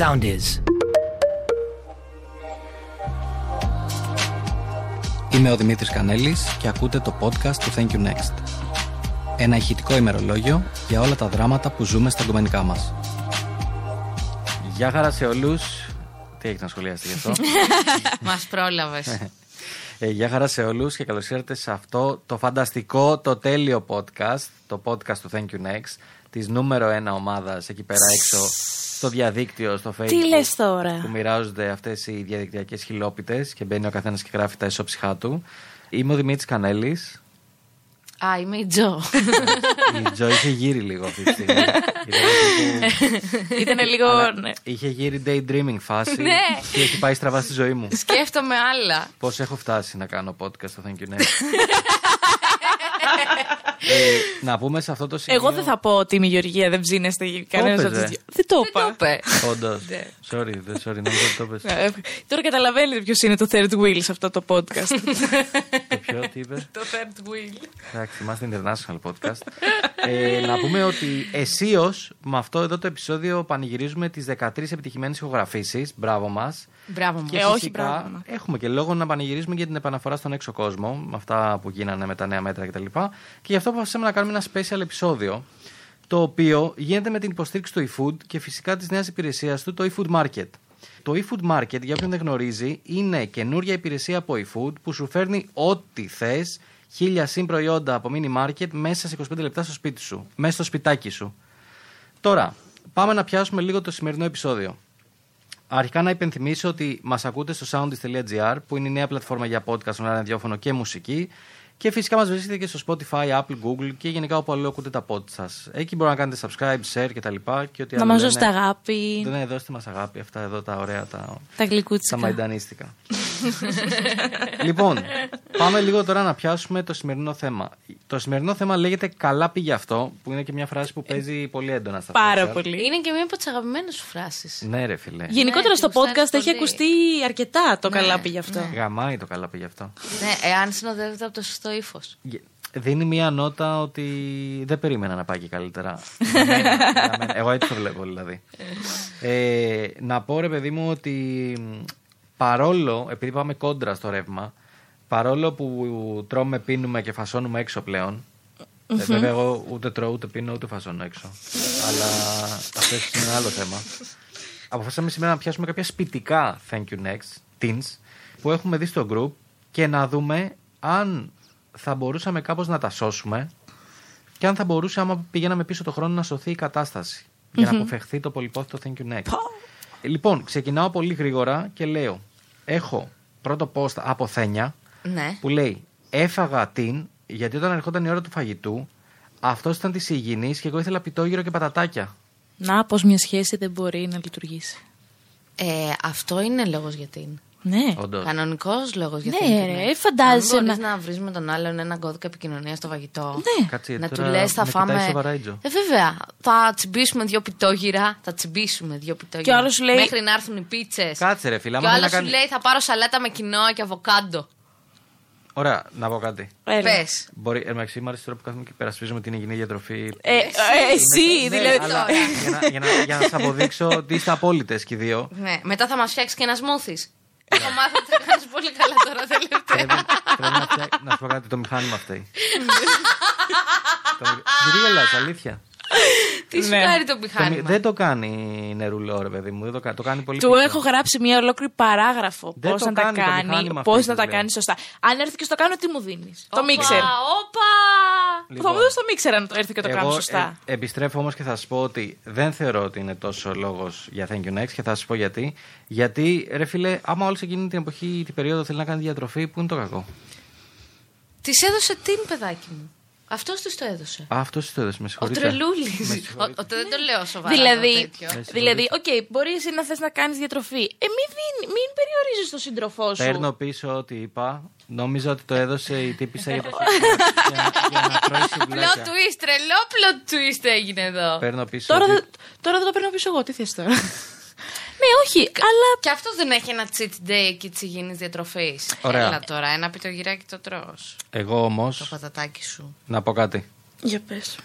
sound is. Είμαι ο Δημήτρης Κανέλης και ακούτε το podcast του Thank You Next. Ένα ηχητικό ημερολόγιο για όλα τα δράματα που ζούμε στα κομμενικά μας. Γεια χαρά σε όλους. Τι έχεις να σχολιάσετε γι' αυτό; Μας πρόλαβες. Ε, γεια χαρά σε όλους και καλώς ήρθατε σε αυτό το φανταστικό, το τέλειο podcast, το podcast του Thank You Next, της νούμερο ένα ομάδας εκεί πέρα έξω στο διαδίκτυο, στο facebook. Τι λες τώρα; Που μοιράζονται αυτές οι διαδικτυακές χιλόπιτες και μπαίνει ο καθένας και γράφει τα ισόψυχά του. Είμαι ο Δημήτρης Κανέλης. Α, είμαι η Τζο. Η Τζο είχε γύρει λίγο αυτή τη στιγμή. Ήταν τύπου- Ήταν λίγο. Αλλά ναι. Είχε γύρει daydreaming φάση Ναι. και έχει πάει στραβά στη ζωή μου. Σκέφτομαι άλλα. Πώς έχω φτάσει να κάνω podcast στο Thank You Next. ε, να πούμε σε αυτό το σημείο. Εγώ δεν θα πω ότι είμαι η Γεωργία, δεν ψήνεστε κανένα είπες, από του ρε. δύο. Δεν το Το είπα. είπες. Όντως. sorry, δεν sorry, νόμιζα ότι το πες. Ε, Τώρα καταλαβαίνετε ποιος είναι το third wheel σε αυτό το podcast. Το ποιο, τι είπες; το third wheel. Εντάξει, είμαστε international podcast. ε, να πούμε ότι αισίω με αυτό εδώ το επεισόδιο πανηγυρίζουμε τις 13 επιτυχημένες ηχογραφήσεις. Μπράβο μας. Μπράβο μου. Και Ε, όχι, φυσικά μπράβο μας. έχουμε και λόγο να πανηγυρίζουμε για την επαναφορά στον έξω κόσμο, με αυτά που γίνανε με τα νέα μέτρα κτλ. Και, και γι' αυτό αποφασίσαμε να κάνουμε ένα special επεισόδιο, το οποίο γίνεται με την υποστήριξη του eFood και φυσικά της νέας υπηρεσίας του, το eFood Market. Το eFood Market, για όποιον δεν γνωρίζει, είναι καινούρια υπηρεσία από eFood που σου φέρνει ό,τι θες, χίλια συν προϊόντα από mini market μέσα σε 25 λεπτά στο σπίτι σου, μέσα στο σπιτάκι σου. Τώρα, πάμε να πιάσουμε λίγο το σημερινό επεισόδιο. Αρχικά να υπενθυμίσω ότι μας ακούτε στο soundis.gr που είναι η νέα πλατφόρμα για podcast, online ραδιόφωνο και μουσική. Και φυσικά μας βρίσκεται και στο Spotify, Apple, Google και γενικά όπου αλλού ακούτε τα pod σας. Εκεί μπορεί να κάνετε subscribe, share κτλ. Και ό,τι Να άλλο μας λένε. δώσετε αγάπη. Ναι, δώστε μας αγάπη. Αυτά εδώ τα ωραία, τα, Τα τα γλυκούτσικα. μαϊντανίστικα. λοιπόν, πάμε λίγο τώρα να πιάσουμε το σημερινό θέμα. Το σημερινό θέμα λέγεται Καλά πήγε αυτό, που είναι και μια φράση που παίζει πολύ έντονα στα Πάρα podcast. πολύ. Είναι και μία από τις αγαπημένες σου φράσεις. Ναι, ρε φιλέ. Γενικότερα Ναι, στο τη γουστάρεις podcast έχει πολύ. ακουστεί αρκετά το καλά πήγε αυτό. Γαμάει το καλά πήγε αυτό. Ναι, εάν συνοδεύεται από το σωστό ύφος. Γε- Δίνει μία νότα ότι δεν περίμενα να πάει και καλύτερα. Για μένα, για μένα. Εγώ έτσι το βλέπω δηλαδή. Ε, να πω ρε παιδί μου ότι μ, παρόλο, επειδή πάμε κόντρα στο ρεύμα, παρόλο που τρώμε, πίνουμε και φασώνουμε έξω πλέον, ε, βέβαια εγώ ούτε τρώω, ούτε πίνω, ούτε φασώνω έξω. Αλλά αυτό είναι ένα άλλο θέμα. Αποφασίσαμε σήμερα να πιάσουμε κάποια σπιτικά Thank you next, teens, που έχουμε δει στο group και να δούμε αν θα μπορούσαμε κάπως να τα σώσουμε και αν θα μπορούσε άμα πηγαίναμε πίσω το χρόνο να σωθεί η κατάσταση για να αποφευχθεί το πολυπόθητο Thank you next. Λοιπόν, ξεκινάω πολύ γρήγορα και λέω έχω πρώτο post από Θένια Ναι. που λέει έφαγα την γιατί όταν ερχόταν η ώρα του φαγητού αυτός ήταν της υγιεινής και εγώ ήθελα πιτόγυρο και πατατάκια. Να, πως μια σχέση δεν μπορεί να λειτουργήσει. Ε, αυτό είναι λόγος γιατί είναι. Ναι. Όντως. Κανονικός λόγος γιατί Ναι, είναι. ρε, φαντάζεσαι Αν μπορείς να- να βρεις με τον άλλον έναν κώδικα επικοινωνίας στο φαγητό. Ναι. Κάτσε, να του τώρα λες, θα με κοιτάει φάμε. σοβαρά η Τζο. Ε, βέβαια. Θα τσιμπήσουμε δύο πιτόγυρα. Θα τσιμπήσουμε δύο πιτόγυρα. Και ο άλλος σου λέει- Μέχρι να έρθουν οι πίτσες. Κάτσε ρε φίλε, Και ο άμα άλλος θέλει να σου κάνει... λέει, θα πάρω σαλάτα με κοινόα και αβοκάντο. Ωραία, να πω κάτι. Έλα. Πες. Μπορεί, εντάξει, μου αρέσει τώρα που κάθομαι και περασπίζουμε την υγιεινή διατροφή. Ε, ε, εσύ, Ναι, δηλαδή. αλλά για, να, για, να, για να σας αποδείξω ότι είστε απόλυτες και οι δύο. Ναι, μετά θα μας φτιάξεις και ένας σμούθι. Έχω μάθει ότι θα κάνεις πολύ καλά τώρα τελευταία. πρέπει, πρέπει να, φτιά- να σου πω κάτι, το μηχάνημα φταίει. Το μη- Γιατί γελάς, αλήθεια; Τι σου Ναι. κάνει το Το μη- μηχάνημα; δεν το κάνει νερουλό, ρε παιδί μου. Δεν το, κα- το κάνει πολύ Του πίσω. έχω γράψει μια ολόκληρη παράγραφο Δεν πώς το να τα κάνει το κάνει, μηχάνημα πώς αυτή, να τα της λέω. κάνει σωστά. Αν έρθει και στο κάνω, τι μου δίνεις; Το Όπα, μίξερ. Όπα! Λοιπόν, Θα μου δώσεις το μίξερ αν το έρθει και το κάνω εγώ, σωστά. ε, επιστρέφω όμως και θα σα πω ότι δεν θεωρώ ότι είναι τόσο λόγος για Thank you next και θα σα πω γιατί. Γιατί, ρε φίλε, άμα όλο εκείνη την εποχή, την περίοδο θέλει να κάνει διατροφή, πού είναι το κακό; Της έδωσε την παιδάκι μου. Αυτός της το έδωσε. Α, αυτός το έδωσε, με Ο συγχωρείτε. τρελούλης. Με συγχωρείτε. Δεν το λέω σοβαρά. το Δηλαδή, τέτοιο. συγχωρείτε. δηλαδή, οκ, μπορείς εσύ να θες να κάνεις διατροφή. Ε, μην, δίνει- μην περιορίζεις τον σύντροφό σου. Παίρνω πίσω ό,τι είπα. Νόμιζα ότι το έδωσε η τύπησα για, για, για να τρώει Plot σουβλάκια. twist, τρελό plot twist έγινε εδώ. Παίρνω πίσω. Τώρα, ότι- δεν- τώρα δεν το παίρνω πίσω εγώ. Τι θες τώρα; Ναι, όχι, αλλά. Και αυτό δεν έχει ένα cheat day εκεί τη υγιεινή διατροφής. Ωραία. Έλα τώρα, ένα πιτογυράκι το τρως. Εγώ όμω, Το πατατάκι σου. να πω κάτι. Για πες.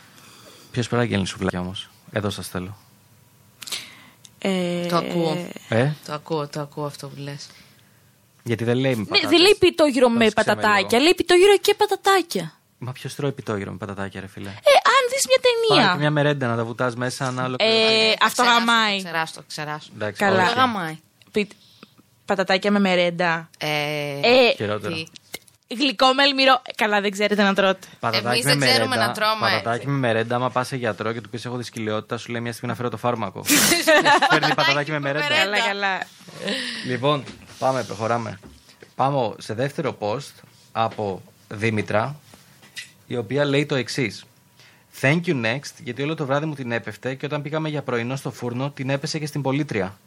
Ποιος πέρα γέλνει σουβλάκια όμως; Εδώ σας θέλω. Ε, Το ακούω. Ε, Το ακούω, το ακούω αυτό που λες. γιατί δεν λέει με Ναι, πατάτες. δεν λέει πιτόγυρο με Πρόσεξε με πατατάκια, λίγο. λέει πιτόγυρο και πατατάκια. Μα ποιος τρώει πιτόγυρο με πατατάκια, ρε φίλε; Ε, αν δεις μια Πάρε και ταινία. μια μερέντα να τα βουτάς μέσα να ολοκληρώσει. Ε, αυτό Ξεράσω, γαμάει. Ξεράσω, ξεράσω. Εντάξει, καλά. όχι. Το γαμάει. Πι- Πατατάκια με μερέντα. Ε, Ε, Χειρότερο. τι. γλυκό με αλμυρό. Καλά, δεν ξέρετε να τρώτε. Πατατάκι Εμείς με δεν ξέρουμε μερέντα, να τρώμε Πατατάκι έτσι. με μερέντα, άμα πας σε γιατρό και του πεις έχω δυσκολιότητα, σου λέει μια στιγμή να φέρω το φάρμακο. Παίρνει πατατάκι με μερέντα. Καλά, καλά. Λοιπόν, πάμε, προχωράμε. Πάμε σε δεύτερο post από Δήμητρα, η οποία λέει το εξής. Thank you next, γιατί όλο το βράδυ μου την έπεφτε και όταν πήγαμε για πρωινό στο φούρνο την έπεσε και στην πολίτρια.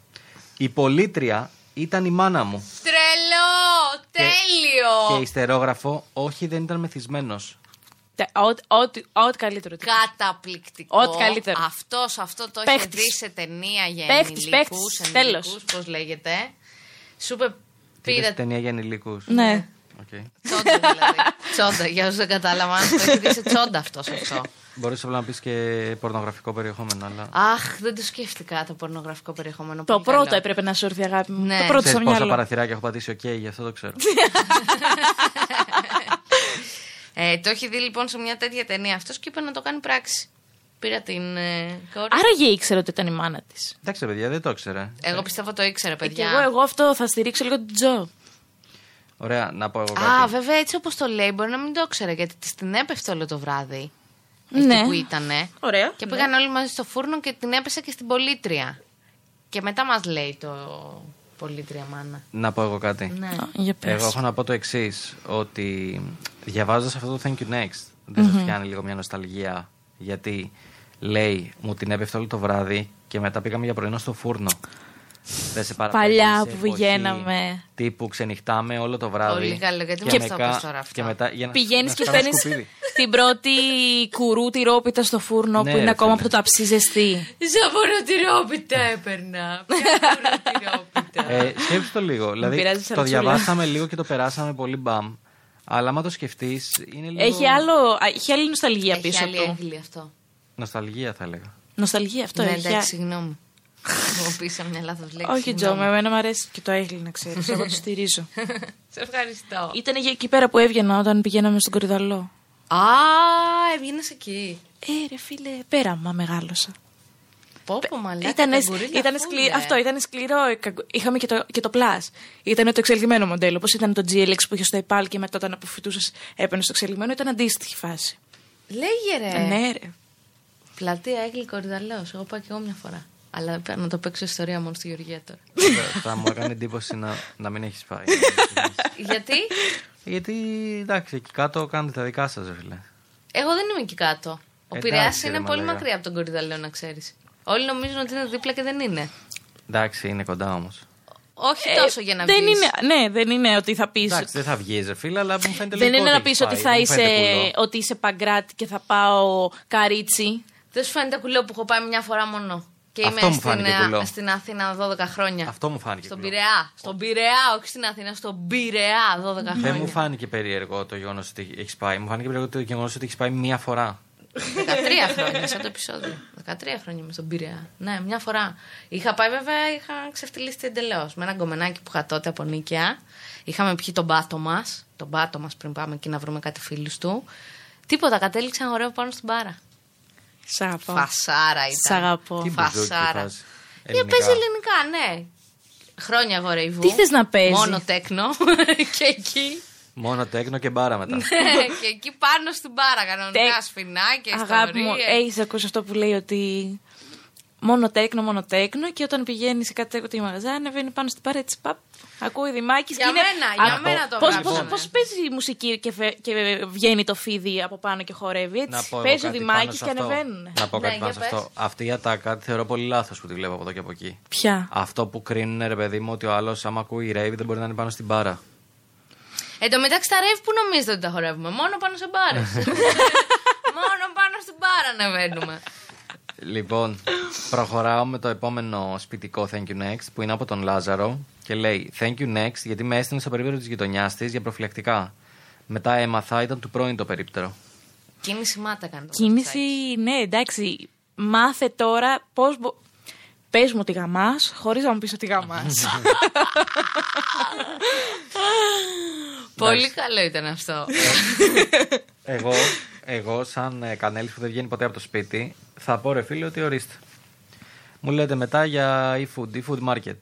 Η πολίτρια ήταν η μάνα μου. Τρελό! Και Τέλειο! υστερόγραφο, όχι δεν ήταν μεθυσμένος. Τε- ό,τι- Ό,τι ό,τι καλύτερο. Καταπληκτικό. Ό,τι καλύτερο. Αυτός, αυτό το έχει Παίχτης. δει σε ταινία για Παίχτης, ενηλίκους. παίχτης, τέλος. ενηλίκους, Πώς λέγεται. Σου είπε, Τι είδες πήρε ταινία για ενηλίκους; Ναι. Οκ. τσόντα δηλαδή. τσόντα, για όσους δεν κατάλαβαν. Το έχει δει σε τσόντα αυτός αυτό. Μπορείς απλά να πεις και πορνογραφικό περιεχόμενο, αλλά... Αχ, δεν το σκέφτηκα το πορνογραφικό περιεχόμενο. Το Πολύ πρώτο καλό. έπρεπε να σου έρθει, αγάπη μου. Ναι. Το πρώτο στο Ξέρεις πόσα μυαλό. παραθυράκια έχω πατήσει, οκ, γι' αυτό το ξέρω. Ε, το έχει δει λοιπόν σε μια τέτοια ταινία αυτός και είπε να το κάνει πράξη. Πήρα την ε, κόρη. Άραγε ήξερε ότι ήταν η μάνα της. Εντάξει, ρε παιδιά, δεν το ήξερα. Εγώ πιστεύω το ήξερε, Και παιδιά. εγώ, εγώ αυτό θα στηρίξω λίγο την Τζο. Ωραία, να πω εγώ κάτι. Α, βέβαια έτσι όπως το λέει, μπορεί να μην το ήξερε γιατί της την έπεφτε όλο το βράδυ. Εκεί Ναι. που ήτανε. Ωραία. Και πήγαν όλοι μαζί στο φούρνο και την έπεσε και στην πωλήτρια. Και μετά μας λέει το πολίτρια μάνα. Να πω εγώ κάτι. Ναι. Α, Για πες. Εγώ έχω να πω το εξής, ότι διαβάζοντας αυτό το Thank you next, δεν σα πιάνει λίγο μια νοσταλγία. Γιατί λέει, μου την έπεφτε όλο το βράδυ και μετά πήγαμε για πρωινό στο φούρνο. Δεν σε παραπέμπει Παλιά σε που εποχή πηγαίναμε. Τύπου ξενυχτάμε όλο το βράδυ. Πολύ καλό, γιατί και μου το μετά- πες τώρα αυτό. Και μετά, για να- Πηγαίνεις να και σκάμε παίρνεις σκουπίδι. την πρώτη κουρού τυρόπιτα στο φούρνο Ναι, που είναι ρε, ακόμα φίλε. που το αψεί ζεστή. Ζαβοροτηρόπιτα έπαιρνα. Ποια ζαβοροτηρόπιτα. Ε, σκέψου το λίγο. δηλαδή, πειράζει, το Σαρτσούλα. διαβάσαμε λίγο και το περάσαμε πολύ μπαμ. Αλλά άμα το σκεφτείς, είναι λίγο. Έχει, άλλο, α, έχει άλλη νοσταλγία Έχει πίσω άλλη του. έγκλη αυτό. Νοσταλγία, θα έλεγα. Νοσταλγία αυτό ναι, έχει. εντάξει, συγγνώμη. Μου πήσα μια λάθος λέξη. Όχι, Τζο, με εμένα μου αρέσει και το έγκλη να ξέρεις. Εγώ το στηρίζω. Σε ευχαριστώ. Ήταν εκεί πέρα που έβγαινα όταν πηγαίναμε στον κορυδαλό. Α, έβγαινες εκεί. Ε, ρε φίλε, πέρα μα μεγάλωσα. Πω, πω, μαλάκα. Ήτανε, τα γκουρίλια ήτανε φούλε. σκλη- αυτό ήταν σκληρό. ε, καγκ- Είχαμε και το, και το Plus. Ήταν το εξελιγμένο μοντέλο. Όπω ήταν το GLX που είχες στο EPAL και μετά όταν αποφυτούσες έπαιρνες στο εξελιγμένο. Ήταν αντίστοιχη φάση. Λέγε ρε. Ναι, ρε. Πλατεία Έγκλη Κορυδαλέο. Εγώ πάω και εγώ μια φορά. Αλλά πέρα να το παίξω ιστορία μόνο στη Γεωργία τώρα. θα, θα μου έκανε εντύπωση να, να μην έχεις πάει. Γιατί; Γιατί εντάξει, εκεί κάτω κάνετε τα δικά σας, φίλε. εγώ δεν είμαι εκεί κάτω. Ο Εντάξει, Πειραιά ρε, είναι πολύ μαλάκα. μακριά από τον Κορυδαλέο, να ξέρεις. Όλοι νομίζουν ότι είναι δίπλα και δεν είναι. Εντάξει, είναι κοντά όμως. Όχι Ε, τόσο για να δεν βγεις. είναι, ναι, δεν είναι ότι θα πεις. Εντάξει, δεν θα βγεις, ρε φίλε, αλλά μου φαίνεται Δεν λογικό είναι να έχεις πεις ότι πάει, θα μου είσαι, φαίνεται κουλό. ότι είσαι παγκράτη και θα πάω καρίτσι. Δεν σου φαίνεται κουλό που έχω πάει μια φορά μόνο; Και Αυτό είμαι μου φάνηκε στην, κουλό. στην Αθήνα 12 χρόνια. Αυτό μου φάνηκε. Στον κουλό. Πειραιά. Στον Πειραιά, όχι στην Αθήνα, στον Πειραιά 12 χρόνια. Δεν μου φάνηκε περίεργο το γεγονός ότι έχει πάει. Μου φάνηκε περίεργο το γεγονός ότι έχει πάει μία φορά. 13 χρόνια, σαν το επεισόδιο. 13 χρόνια με στον Πειραιά. Ναι, μια φορά. Είχα πάει βέβαια, είχα ξεφτυλίσει εντελώς. Με ένα γκομενάκι που είχα τότε από νίκαια. Είχαμε πιει τον πάτο μας. Τον πάτο μας πριν πάμε εκεί να βρούμε κάτι φίλους του. Τίποτα, κατέληξε ένα ωραίο πάνω στην μπάρα. Σ' αγαπώ. Φασάρα ήταν. Σ' αγαπώ. Τι μπουζούκι Φασάρα. φάση. Για Ελληνικά. παίζει ελληνικά, ναι. Χρόνια εγώ ρεϊβού. Τι θες να παίζεις; Μόνο τέκνο. και εκεί. Μόνο τέκνο και μπάρα μετά. Ναι, και εκεί πάνω στην μπάρα κανονικά Τε- σφινάκια, Αγάπη μου, ιστορίες. έχεις ακούσει αυτό που λέει ότι μόνο τέκνο, μόνο τέκνο και όταν πηγαίνει σε κάτι τέτοιο μαγαζά, ανεβαίνει πάνω στην μπάρα έτσι παπ. Ακούει δημάκι Για μένα, για μένα το Πώς, γράψαμε. πώς, πώς παίζει η μουσική και, φε- και βγαίνει το φίδι από πάνω και χορεύει έτσι; Να πω εγώ παίζει ο κάτι δημάκι πάνω σε και αυτό. ανεβαίνουν. Να πω Ναι, κάτι πάνω για σε αυτό. Αυτή η ατάκα τη θεωρώ πολύ λάθος που τη βλέπω από εδώ και από εκεί. Ποια; Αυτό που κρίνουν, ρε παιδί μου, ότι ο άλλος, άμα ακούει ρέιβ, δεν μπορεί να είναι πάνω στην μπάρα. Εν τω μεταξύ τα ρεύει που νομίζετε ότι τα χορεύουμε. Μόνο πάνω σε μπάρες. Μόνο πάνω στην μπάρα ανεβαίνουμε. Λοιπόν, προχωράω με το επόμενο σπιτικό Thank you next που είναι από τον Λάζαρο και λέει Thank you next γιατί με έστειλε στο περίπτερο της γειτονιάς της για προφυλακτικά. Μετά έμαθα, ήταν του πρώην το περίπτερο. Κίνηση μάτα κάνει. το Κίνηση, ναι, εντάξει. Μάθε τώρα πώς. Πες μου ότι γαμάς, χωρίς να μου πεις ότι γαμάς. Πολύ καλό ήταν αυτό. Εγώ, εγώ σαν ε, κανέλης που δεν βγαίνει ποτέ από το σπίτι, θα πω ρε φίλε ότι ορίστε. Μου λέτε μετά για e-food, e-food market.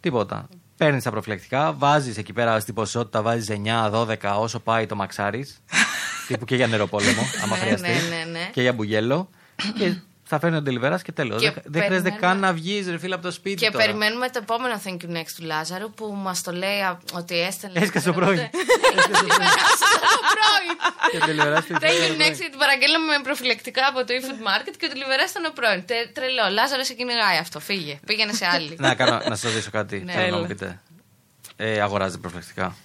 Τίποτα. Παίρνεις τα προφυλακτικά, βάζεις εκεί πέρα στην ποσότητα, βάζεις 9-12 όσο πάει το μαξάρις. τύπου και για νεροπόλεμο, άμα Ναι, χρειαστεί. ναι, ναι, ναι. Και για μπουγέλο. και θα φέρνει τον delivery και τέλος. Και Δεν, δεν χρειάζεται περιμένουμε- καν να βγεις, ρε φίλε, από το σπίτι. Και τώρα. περιμένουμε το επόμενο thank you next του Λάζαρου που μας το λέει α, ότι έστελνε. Έσκασε το πρωί. Έσκασε το πρωί. Και ο delivery στην Thank you το πρωί. next γιατί παραγγέλναμε με προφυλακτικά από το e-food market και ο Deliveroo ήταν ο πρώην. Τε- Τρελό. Λάζαρος σε κυνηγάει αυτό. Φύγε. Πήγαινε σε άλλη. να, κάνω, να σας ρωτήσω κάτι. Ναι. Θέλω να μου Έλα. πείτε. Ε, αγοράζετε προφυλακτικά.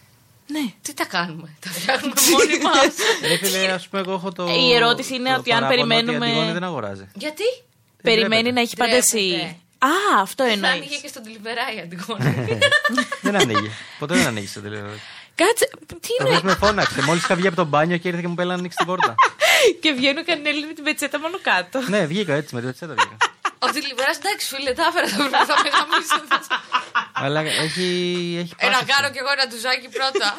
Ναι. Τι τα κάνουμε. Τα φτιάχνουμε μόνοι μας. Ρε φίλε, ας πούμε, εγώ έχω το. Η ερώτηση είναι το ότι αν παράπονο περιμένουμε- Ότι η Αντιγόνη δεν αγοράζει. Γιατί; Περιμένει τρέπεται. να έχει πάντα εσύ. Τρέπεται. Α, αυτό θα εννοείς. άνοιγε και στον Deliveroo η Αντιγόνη. δεν ανοίγει. Ποτέ δεν ανοίγει το delivery. Κάτσε, τι Το είναι. με φώναξε. Μόλις είχα βγει από το μπάνιο και ήρθε και μου πέλανε να ανοίξει την πόρτα. και βγαίνει ο Κανέλη με την πετσέτα μόνο κάτω. ναι, βγήκα έτσι με την πετσέτα βγήκα. Ο Deliveroo εντάξει φίλε, τα έφερα τα βρήκα. Θα με γαμίσω. Αλλά έχει, έχει Ε, να πάθηση. κάνω κι εγώ ένα τουζάκι πρώτα.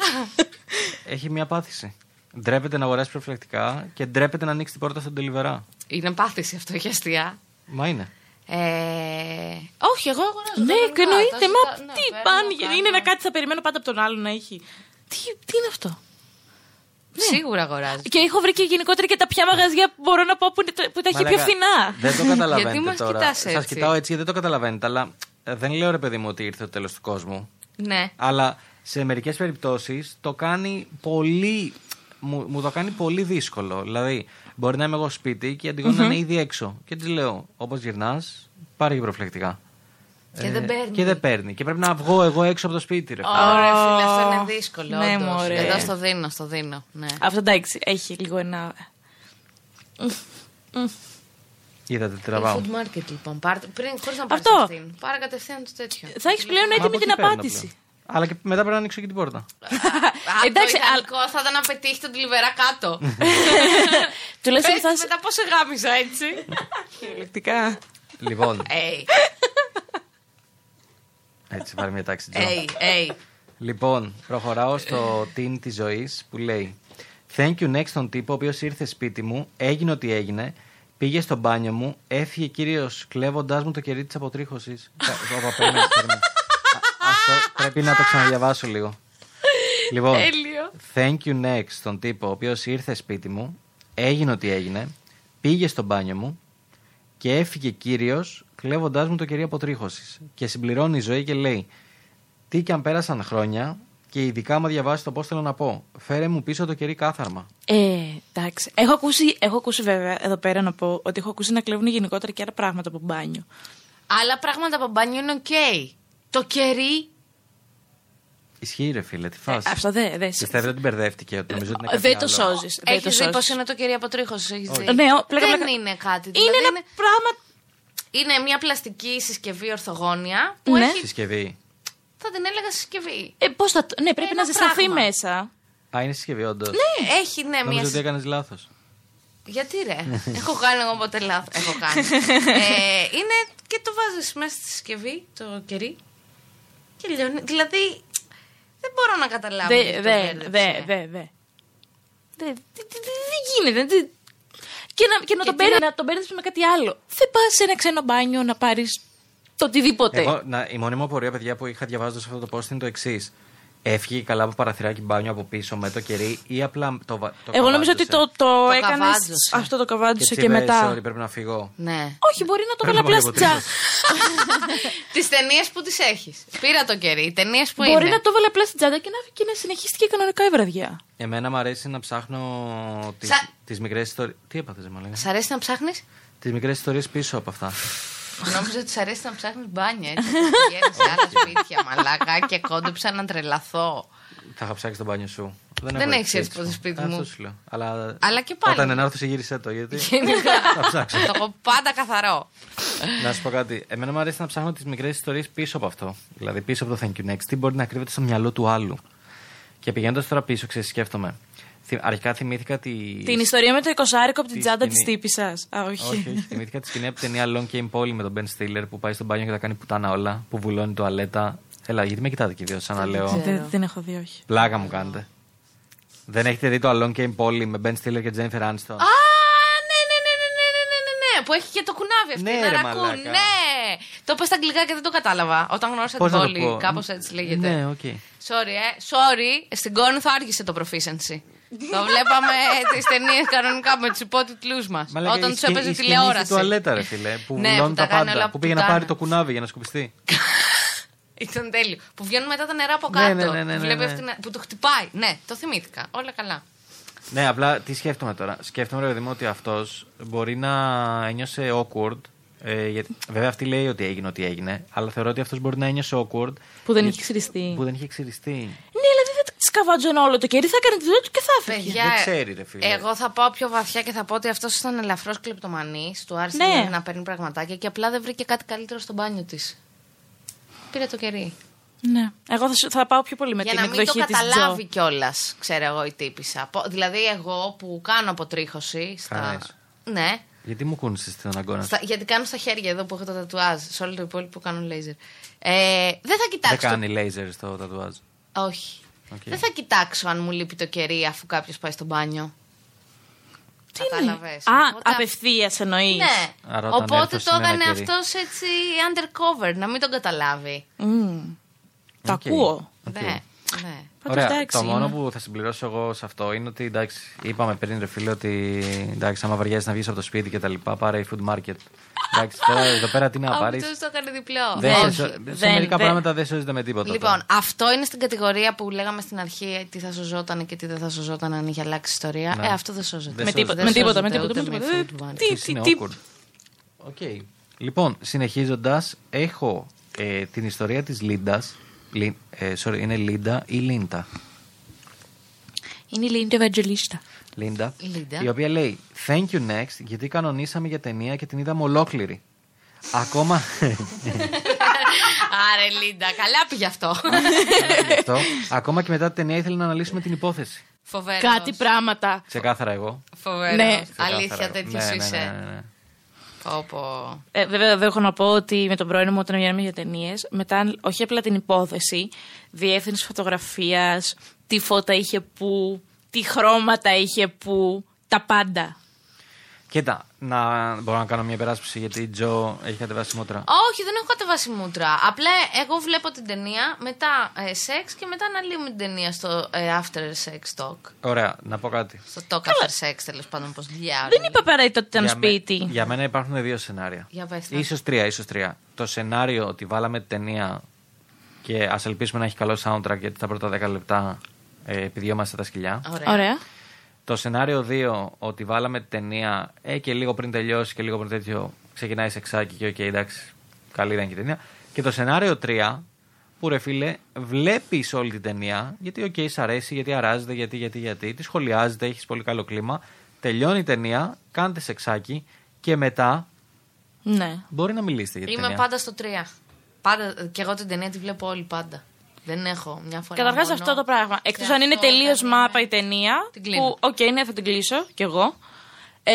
Έχει μια πάθηση. Ντρέπεται να αγοράσει προφυλακτικά και ντρέπεται να ανοίξει την πόρτα στον delivery. Είναι πάθηση αυτό, έχει αστεία. Μα είναι. Ε, όχι, εγώ αγοράζω. Ναι, κανονικά, και εννοείται. τα Μα ζητάω- ναι, τι παίρνω, πάνε. κάνω. Είναι ένα κάτι θα περιμένω πάντα από τον άλλον να έχει. Τι, τι είναι αυτό; Σίγουρα αγοράζω. Και έχω βρει και γενικότερα και τα πια μαγαζιά που μπορώ να πω που, είναι τα- που τα έχει πιο Μαλάκα, φθηνά. Δεν το Γιατί καταλαβαίνετε μας τώρα. κοιτάς Σας έτσι; κοιτάω έτσι γιατί δεν το καταλαβαίνετε. Αλλά ε, δεν λέω ρε παιδί μου ότι ήρθε το τέλος του κόσμου. Ναι. Αλλά σε μερικές περιπτώσεις το κάνει πολύ. Μου, μου το κάνει πολύ δύσκολο. Δηλαδή, μπορεί να είμαι εγώ σπίτι και η Αντιγόνη να είναι ήδη έξω. Και της λέω, όπως γυρνάς, πάρε και προφυλακτικά. Και δεν παίρνει. Και δεν παίρνει. Και πρέπει να βγω εγώ έξω από το σπίτι, ρε. φίλε. Ωραία, φίλε, αυτό είναι δύσκολο. Ναι, όντως. μωρέ. Εδώ στο δίνω, στο δίνω. Ναι. Αυτό εντάξει, έχει λίγο ένα. Είδατε τι Η τραβάω. food market λοιπόν. Πάρτε, πριν, χωρίς να πάρεις Αυτό. αυτήν. Πάρε κατευθείαν το τέτοιο. Θα έχεις πλέον Μα έτοιμη από την εκεί παίρνω απάντηση. πλέον. Αλλά και μετά πρέπει να ανοίξω και την πόρτα. Α, Εντάξει, το ιδανικό θα ήταν να πετύχει τον τηλιβερά κάτω. Τουλάχιστον Πες θα. μετά πώς σε γάμισα έτσι. Κυριολεκτικά. λοιπόν, Έι, έτσι πάρε μια τάξη. Τζο. έι, έι. Λοιπόν, προχωράω στο team της ζωής που λέει Thank you next στον τύπο ο οποίος ήρθε σπίτι μου, έγινε ό,τι έγινε, πήγε στο μπάνιο μου, έφυγε κύριος κλέβοντάς μου το κερί της αποτρίχωσης. Αυτό πρέπει να το ξαναδιαβάσω λίγο. Λοιπόν, Τέλειο. thank you next στον τύπο ο οποίος ήρθε σπίτι μου, έγινε ό,τι έγινε, πήγε στο μπάνιο μου και έφυγε κύριος κλέβοντάς μου το κερί αποτρίχωσης. Και συμπληρώνει η ζωή και λέει: Τι και αν πέρασαν χρόνια και ειδικά άμα διαβάσει το πώς θέλω να πω, φέρε μου πίσω το κερί κάθαρμα. Ε, εντάξει. Έχω ακούσει, έχω ακούσει βέβαια εδώ πέρα να πω ότι έχω ακούσει να κλέβουν γενικότερα και άλλα πράγματα από μπάνιο. Άλλα πράγματα από μπάνιο είναι οκ. Το κερί. Ισχύει, ρε φίλε, τι φάση. Ε, αυτό δεν. δεν Πιστεύετε ότι μπερδεύτηκε, ότι νομίζω ότι είναι κάτι δεν το άλλο. σώζεις. Δεν το Έχει δει πώς σώζεις. είναι το κερί αποτρίχωσης. Έχεις Όχι. δει; Ναι, ο- πλάκα, Δεν πλάκα. είναι κάτι. Είναι δηλαδή ένα πράγμα. είναι μια πλαστική συσκευή ορθογόνια που Ναι. έχει. Συσκευή. Θα την έλεγα συσκευή. Ε, πώς θα. το- Ναι, πρέπει Ένα να ζεσταθεί πράγμα. μέσα. Α, είναι συσκευή, όντως. Ναι, έχει ναι, μια. Νομίζω ότι συσκευή. έκανες λάθος. Γιατί ρε, έχω κάνει εγώ ποτέ λάθος. Έχω κάνει. ε, είναι και το βάζεις μέσα στη συσκευή, το κερί. Και λιώνει. Δηλαδή, δεν μπορώ να καταλάβω. Δε, γιατί το δε, μπέρδεψε. δε, δε, δε. Δεν δεν γίνεται. δεν- Και να, και να Και τον τι παίρνει να τον παίρνεις με κάτι άλλο. Δεν πας σε ένα ξένο μπάνιο να πάρεις το οτιδήποτε. Εγώ, να, η μόνη μου απορία, παιδιά, που είχα διαβάζοντας αυτό το post είναι το εξής. Έφυγε καλά από παραθυράκι μπάνιο από πίσω με το κερί ή απλά το, βα- το Εγώ νομίζω ότι καβάτζωσε. το, το, Το έκανες. καβάτζωσε. Αυτό το Και καβάτζωσε έτσι και, είπε, μετά. Sorry, πρέπει να φύγω. Ναι. Όχι, μπορεί να το Πρέπει βάλει να απλά πω στην τσάντα. Τις ταινίες που τις έχεις. Πήρα το κερί. Οι ταινίες που Μπορεί είναι. να το βάλει απλά στην τσάντα και να, και να συνεχίστηκε κανονικά η βραδιά. Εμένα μου αρέσει να ψάχνω τις, Σα- τις μικρές ιστορίες... Τι έπαθες, μάλλον. Σ' αρέσει να ψάχνεις; Τις μικρές ιστορίες πίσω από αυτά. Νόμιζα ότι σ' αρέσει να ψάχνεις μπάνια έτσι. Πηγαίνει σε άλλα σπίτια, μαλάκα και κόντεψα να τρελαθώ. Θα είχα ψάξει το μπάνιο σου. Δεν έχω έχεις έτσι έρθει ποτέ μου. σπίτι Αυτό μου. σου λέω. Αλλά, Αλλά και πάλι. Όταν ενάρθω σε γύρισέ το, γιατί Γενικά. θα ψάξω. Το έχω πάντα καθαρό. να σου πω κάτι. Εμένα μου αρέσει να ψάχνω τις μικρές ιστορίες πίσω από αυτό. Δηλαδή πίσω από το Thank you next. Τι μπορεί να κρύβεται στο μυαλό του άλλου. Και πηγαίνοντας τώρα πίσω, ξέρεις, σκέφτομαι. Θυ- Αρχικά θυμήθηκα τη. Την ιστορία με το 20 από την τη τσάντα της σκηνή. τύπισσας. Α, όχι. Όχι, όχι. Θυμήθηκα τη σκηνή από την ταινία Along Came Polly με τον Ben Stiller που πάει στο μπάνιο και τα κάνει πουτάνα όλα. Που βουλώνει τουαλέτα. Έλα, γιατί με κοιτάτε και οι δύο, σαν να Δεν λέω. ξέρω. Δεν την έχω δει, όχι. Πλάκα μου κάνετε. Δεν έχετε δει το Along Came Polly με Ben Stiller και Jennifer Aniston; Α, ναι, ναι, ναι, ναι, ναι, ναι, ναι, ναι, ναι, που έχει και το κουνάβι αυτή. Ναι, να ρε, ρακούν. μαλάκα. Ναι. Το είπα στα αγγλικά και δεν το κατάλαβα. Όταν γνώρισα Πώς την να το Πόλι, πω; κάπως έτσι λέγεται. Ναι, οκ. Sorry, ε. Sorry, στην Κόρινθο άργησε το proficiency. Το βλέπαμε τις ταινίες κανονικά με τους υπότιτλους μας. Μαλάκα, Όταν η τους σκηνή- έπαιζε η σκηνή τηλεόραση. στη τουαλέτα, ρε φίλε. Που Ναι, βουλώνει που τα τα κάνει πάντα. όλα Που πήγε να πουτάνα. πάρει το κουνάβι για να σκουπιστεί. Ήταν τέλειο. Που βγαίνουν μετά τα νερά από Ναι, κάτω. ναι, ναι, ναι, που, ναι, βλέπει ναι. αυτήν- που το χτυπάει. Ναι, το θυμήθηκα. Όλα καλά. Ναι, απλά τι σκέφτομαι τώρα. Σκέφτομαι, ρε παιδί μου, ότι αυτός μπορεί να ένιωσε awkward. Ε, γιατί, βέβαια, αυτή λέει ότι έγινε ό,τι έγινε. Αλλά θεωρώ ότι αυτός μπορεί να ένιωσε awkward. Που δεν για- είχε ξυριστεί. Που δεν είχε ξυριστεί. Ναι, αλλά δεν θα τη σκαβάτζον όλο το κερί, θα έκανε τη δουλειά του και θα έφυγε. Παιδιά, Δεν ξέρει, ρε φίλε. Εγώ θα πάω πιο βαθιά και θα πω ότι αυτός ήταν ελαφρώς κλεπτομανής. Του άρεσε Ναι. δηλαδή να παίρνει πραγματάκια και απλά δεν βρήκε κάτι καλύτερο στο μπάνιο της. Πήρε το κερί. Ναι. Εγώ θα, σου- θα πάω πιο πολύ με Για την να μην το εκδοχή της καταλάβει Τζο. κιόλας, ξέρω εγώ, η τύπησα. Πο- Δηλαδή, εγώ που κάνω αποτρίχωση. Στα... Κάνεις. Ναι, Γιατί μου κούνησες τον αγκώνα σου. στα... γιατί κάνω στα χέρια εδώ που έχω το τατουάζ. Σε όλο το υπόλοιπο που κάνω λέιζερ. Ε, δεν θα Δεν κοιτάξω. κάνει laser στο τατουάζ. Όχι. Οκ. Δεν θα κοιτάξω αν μου λείπει το κερί αφού κάποιος πάει στο μπάνιο. Τι είναι; Κατάλαβες. Α, Οπότε απευθείας εννοείς. Ναι. Άρα όταν Οπότε έρθω το σε μένα έκανε κερί. αυτός έτσι undercover, να μην τον καταλάβει. Το Οκ. ακούω. Οκ. Ναι. Ναι. Πάντως, Ωραία. εντάξει, το μόνο είναι. που θα συμπληρώσω εγώ σε αυτό είναι ότι εντάξει, είπαμε πριν ρε φίλε ότι εντάξει, άμα βαριάζεις να βγεις από το σπίτι και τα λοιπά, πάρε food market. εντάξει, τώρα εδώ πέρα τι να πάρεις; Αυτό το έκανε διπλό. Δεν Όχι. σε, σε δεν- μερικά δεν- πράγματα δεν σώζεται με τίποτα. Λοιπόν, τώρα. αυτό είναι στην κατηγορία που λέγαμε στην αρχή τι θα σωζόταν και τι δεν θα σωζόταν αν είχε αλλάξει ιστορία. Ναι. Ε, αυτό δεν σώζεται. Δεν Με σώζεται. τίποτα, Δεν με τίποτα, με σώζεται τίποτα. ούτε με με τίποτα. food Τι, Αυτός τι, είναι τι. awkward. OK. Λοιπόν, συνεχίζοντας, έχω ε, την ιστορία της Λίντας. Ε, sorry, είναι Λίντα ή Λίντα; Είναι η Λίντα Ευαγγελίστα. Λίντα, Λίντα. η οποία λέει Thank you next, γιατί κανονίσαμε για ταινία και την είδαμε ολόκληρη. Ακόμα. Άρε, Λίντα, καλά πήγε αυτό. αυτό, ακόμα και μετά την ταινία ήθελε να αναλύσουμε την υπόθεση. Φοβερός. Κάτι πράγματα. Ξεκάθαρα εγώ. Φοβερός. Ναι. Ξεκάθαρα Αλήθεια, εγώ. τέτοιος Ναι, ναι, είσαι. Ναι, ναι, ναι. Πω, πω. Ε, βέβαια, δεν έχω να πω ότι με τον πρώην μου όταν βγαίναμε για ταινίες, μετά όχι απλά την υπόθεση, διεύθυνση φωτογραφίας, τι φώτα είχε πού, τι χρώματα είχε πού, τα πάντα. Κοίτα, να μπορώ να κάνω μια περάσπιση γιατί η Τζο έχει κατεβάσει μούτρα. Όχι, δεν έχω κατεβάσει μούτρα. Απλά εγώ βλέπω την ταινία, μετά ε, σεξ και μετά αναλύουμε την ταινία στο ε, after sex talk. Ωραία, να πω κάτι. Στο talk after sex, τέλος πάντων, πώ διάρκεια. Δεν είπα απαραίτητα ότι ήταν Για με- σπίτι. για μένα υπάρχουν δύο σενάρια. Για πες τα. Ίσως τρία, ίσως τρία. Το σενάριο ότι βάλαμε την ταινία και ας ελπίσουμε να έχει καλό soundtrack γιατί τα πρώτα 10 λεπτά ε, επιδιώμαστε τα σκυλιά. Ωραία. Ωραία. Το σενάριο 2 ότι βάλαμε την ταινία ε, και λίγο πριν τελειώσει και λίγο πριν τέτοιο ξεκινάει σεξάκι και οκ, εντάξει, καλή ήταν και η ταινία. Και το σενάριο 3 που ρε φίλε, βλέπεις όλη την ταινία γιατί οκ, σ' αρέσει, γιατί αράζετε, γιατί, γιατί, γιατί, τη σχολιάζετε, έχεις πολύ καλό κλίμα. Τελειώνει η ταινία, κάνετε σεξάκι και μετά Ναι. μπορεί να μιλήσετε για την Είμαι ταινία. πάντα στο 3. Πάντα, και εγώ την ταινία τη βλέπω όλη πάντα. Δεν έχω μια φορά. Καταρχάς μόνο. αυτό το πράγμα. Εκτός Σε αν είναι αυτό τελείως όταν μάπα είναι- η ταινία. Την κλείνω. που, οκ, ναι, θα την κλείσω κι εγώ. Ε,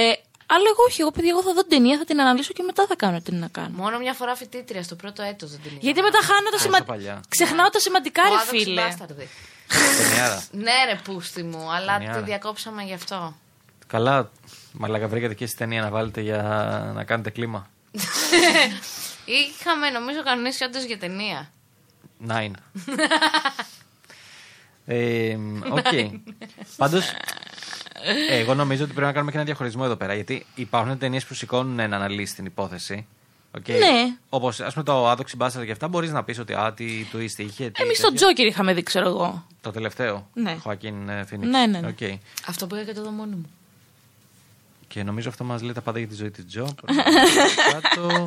αλλά εγώ όχι. Εγώ, παιδιά, εγώ θα δω την ταινία, θα την αναλύσω και μετά θα κάνω τι να κάνω. Μόνο μια φορά φοιτήτρια στο πρώτο έτος δεν την είδα. Γιατί μετά χάνω τα Όσο σημαντικά. παλιά. Ξεχνάω τα σημαντικά, Ο ρε άδοξος φίλε. μπάσταρδη. Ταινιάρα. Ναι, ρε, πούστη μου, αλλά Ταινιάρα. τη διακόψαμε γι' αυτό. Καλά, μαλακα βρήκατε και στη ταινία να βάλετε για να κάνετε κλίμα. Είχαμε, νομίζω, κανονίσει όντως για ταινία. Ναι. Ε, Οκ. Πάντως, εγώ νομίζω ότι πρέπει να κάνουμε και ένα διαχωρισμό εδώ πέρα. Γιατί υπάρχουν ταινίες που σηκώνουν να αναλύσει την υπόθεση. Okay. Ναι. Όπως ας πούμε το Άδοξοι Μπάσταρδη και αυτά, μπορείς να πεις ότι α, τι του είχε. τι Εμείς τέτοιο. τον Τζόκερ είχαμε δει, ξέρω εγώ. Το τελευταίο. Ναι. Χωακίν ε, Φίνιξ. Ναι, ναι, ναι. Οκ. Αυτό που και το δω μόνο μου. Και νομίζω αυτό μας λέει τα πάντα για τη ζωή της Τζο. Κάτω.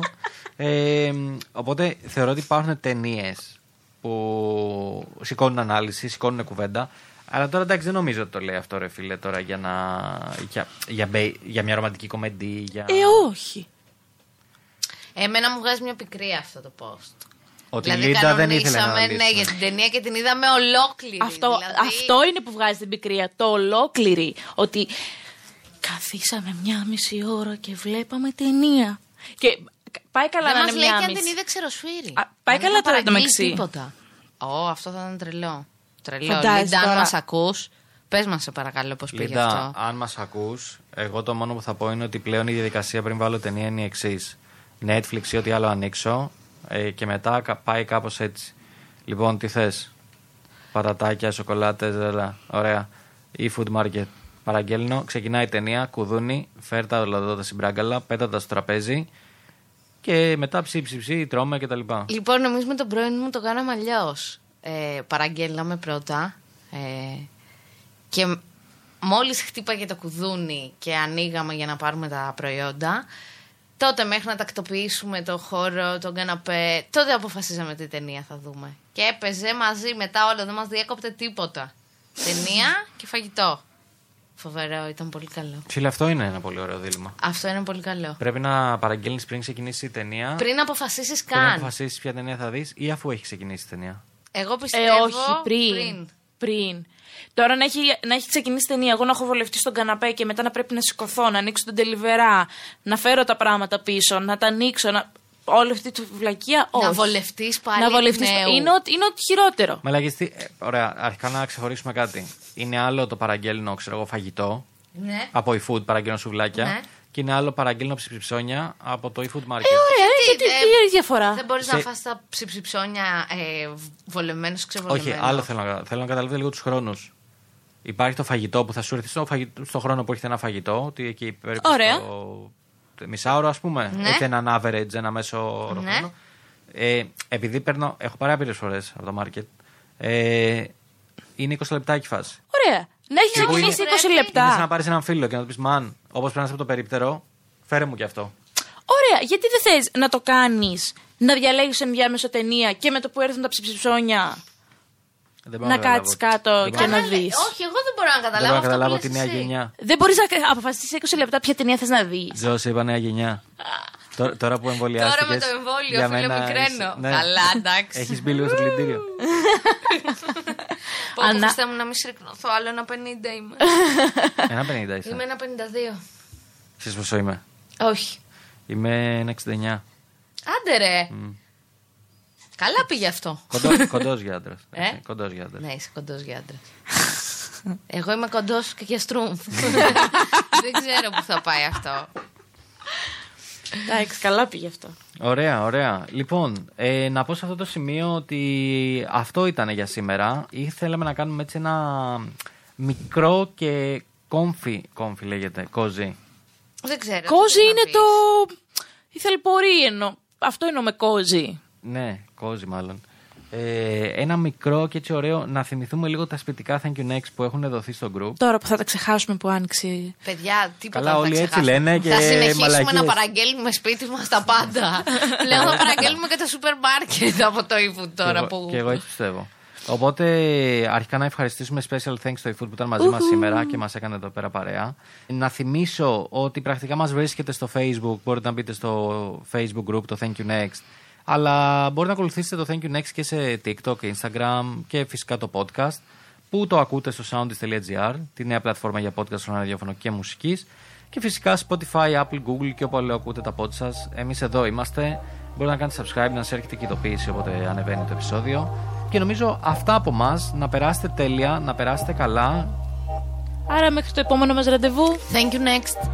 Ε, οπότε θεωρώ ότι υπάρχουν ταινίες που σηκώνουν ανάλυση, σηκώνουν κουβέντα. Αλλά τώρα εντάξει δεν νομίζω ότι το λέει αυτό ρε φίλε τώρα για, να, για, για, μπε- για μια ρομαντική κομεντί. Για... Ε, όχι. Εμένα μου βγάζει μια πικρία αυτό το post. Ότι η δηλαδή, Λίντα δεν ήθελε να κανονίσαμε, λύσει. ναι, για την ταινία και την είδαμε ολόκληρη. Αυτό, δηλαδή, αυτό είναι που βγάζει την πικρία. Το ολόκληρη. Ότι καθίσαμε μια μισή ώρα και βλέπαμε ταινία. Και πάει καλά Δεν να μας είναι λέει μια και αν μισή. την είδε ξεροσφύρι. Α, πάει Δεν καλά θα τώρα παραγγείλει εντωμεταξύ. τίποτα. Ω, αυτό θα ήταν τρελό. Τρελό. Φαντάζεσαι Λίντα, αν τώρα. μας ακούς, πες μας σε παρακαλώ πώς πήγε Λίντα, αυτό. αν μας ακούς, εγώ το μόνο που θα πω είναι ότι πλέον η διαδικασία πριν βάλω ταινία είναι η εξής. Netflix ή ό,τι άλλο ανοίξω ε, και μετά κα- πάει κάπως έτσι. Λοιπόν, τι θες; Πατατάκια, σοκολάτες, ζελά. Ωραία. Ή food market. Παραγγέλνω, ξεκινάει η ταινία, κουδούνι, φέρ τα όλα εδώ τα συμπράγκαλα, πέτα τα στο τραπέζι και μετά ψι ψι ψι, τρώμε κτλ. Λοιπόν, εμείς με τον πρώην μου το κάναμε αλλιώς. Ε, παραγγέλναμε πρώτα ε, και μόλις χτύπαγε το κουδούνι και ανοίγαμε για να πάρουμε τα προϊόντα, τότε μέχρι να τακτοποιήσουμε το χώρο, τον καναπέ, τότε αποφασίζαμε τι ταινία θα δούμε. Και έπαιζε μαζί μετά όλο, δεν μας διέκοπτε τίποτα. Ταινία και φαγητό. Φοβερό, ήταν πολύ καλό. Φίλε, αυτό είναι ένα πολύ ωραίο δίλημα. Αυτό είναι πολύ καλό. Πρέπει να παραγγέλνεις πριν ξεκινήσει η ταινία. Πριν αποφασίσεις Πριν να καν. αποφασίσεις ποια ταινία θα δεις ή αφού έχει ξεκινήσει η ταινία. Εγώ Ε, πιστεύω όχι, πριν. πριν. Τώρα να έχει, να έχει ξεκινήσει ταινία, εγώ να έχω βολευτεί στον καναπέ και μετά να πρέπει να σηκωθώ, να ανοίξω τον τελιβερά, να φέρω τα πράγματα πίσω, να τα ανοίξω. Να... Όλη αυτή τη βλακεία, όχι. Να βολευτείς πάλι Να βολευτείς. εκ νέου. Είναι, ό,τι- είναι ό,τι χειρότερο. Μαλαγιστή, ε, ωραία, αρχικά να ξεχωρίσουμε κάτι. Είναι άλλο το παραγγέλνω, ξέρω εγώ, φαγητό Ναι. από e-food, παραγγέλνω σουβλάκια. Ναι. Και είναι άλλο παραγγέλνω ψιψιψόνια από το e-food market. Ε, ωραία, Γιατί, γιατί, ε, τι είναι η διαφορά. Δεν μπορείς Σε- να φας τα ψιψιψόνια ε, βολεμένους ξεβολεμένους. Όχι, άλλο θέλω να, θέλω να καταλάβετε λίγο τους χρόνους. Υπάρχει το φαγητό που θα σου έρθει στο, φαγητό, στο χρόνο που έχετε ένα φαγητό, ότι εκεί περίπου Ωραία. στο μισάωρο, ας πούμε. Ναι. Έχετε έναν average, ένα μέσο όρο Ναι. χρόνο. Ε, επειδή παίρνω, έχω πάρα πολλές φορές από το market. Ε, είναι 20 λεπτάκι φάση. Ωραία. Να έχεις Και που ξεκινήσει είναι- 20 πρέπει- Είναι σαν να λεπτά. πάρεις έναν φίλο και να του πεις: Μαν, όπως περνάς από το περίπτερο, φέρε μου κι αυτό. Ωραία, γιατί δεν θες να το κάνεις, να διαλέγεις ενδιάμεσο ταινία και με το που έρθουν τα ψιψιψόνια Δεν μπορώ να καταλάβω. κάτσεις κάτω Δεν και μπορώ. να Καλά, δεις. Όχι, εγώ δεν μπορώ να Δεν καταλάβω. μπορώ να αυτό καταλάβω που τη λες νέα εσύ. γενιά. Δεν μπορείς να αποφασίσεις 20 λεπτά ποια ταινία θες να δεις. Ζω, σε είπα νέα γενιά. Τώρα, τώρα που εμβολιάστηκες. Τώρα με το εμβόλιο, φίλε, μικραίνω. Ναι. Καλά, εντάξει. Έχεις μπει λίγο στο πλυντήριο. Πω, Ανά- πω, Χριστέ μου να μην συρρυκνωθώ, άλλο ένα 50 είμαι. Ένα 50 είσαι. είμαι ένα 52. Ξέρεις πόσο είμαι; Όχι. Είμαι ένα 69. Άντε ρε. Καλά πήγε αυτό. Κοντό, κοντός για άντρας. Ε; Έτσι, Κοντός για άντρας. Ναι, είσαι κοντός για άντρας. Εγώ είμαι κοντός και για στρούμφ. Δεν ξέρω πού θα πάει αυτό. Εντάξει, καλά πήγε αυτό. Ωραία, ωραία. Λοιπόν, ε, να πω σε αυτό το σημείο ότι αυτό ήταν για σήμερα. Ήθελαμε να κάνουμε έτσι ένα μικρό και κόμφι, κόμφι λέγεται, κόζι. Δεν ξέρω. τι Κόζι θες να είναι πεις. το. Η θελπορή εννοώ. Αυτό εννοώ με κόζι. Ναι, κόζι μάλλον. Ε, ένα μικρό και έτσι ωραίο να θυμηθούμε λίγο τα σπιτικά thank you next που έχουν δοθεί στο group. Τώρα που θα τα ξεχάσουμε που άνοιξε. Παιδιά, τίποτα Καλά, δεν θα όλοι έτσι ξεχάσουμε. λένε και Θα συνεχίσουμε μαλακίες. να παραγγέλνουμε σπίτι μας τα πάντα. Πλέον θα παραγγέλνουμε και το σούπερ μάρκετ από το e-food τώρα και, εγώ, που. και εγώ έτσι πιστεύω. Οπότε, αρχικά να ευχαριστήσουμε special thanks στο eFood που ήταν μαζί μας σήμερα και μας έκανε εδώ πέρα παρέα. Να θυμίσω ότι πρακτικά μας βρίσκεται στο Facebook, μπορείτε να μπείτε στο Facebook group, το Thank You Next. Αλλά μπορείτε να ακολουθήσετε το Thank You Next και σε TikTok, Instagram και φυσικά το podcast που το ακούτε στο soundist.gr, τη νέα πλατφόρμα για podcast στο ραδιόφωνο και μουσικής. Και φυσικά Spotify, Apple, Google και όπου αλλού ακούτε τα pod σας. Εμείς εδώ είμαστε. Μπορείτε να κάνετε subscribe, να σας έρχεται και ειδοποίηση όποτε ανεβαίνει το επεισόδιο. Και νομίζω αυτά από εμά. Να περάσετε τέλεια, να περάσετε καλά. Άρα μέχρι το επόμενο μας ραντεβού. Thank you next.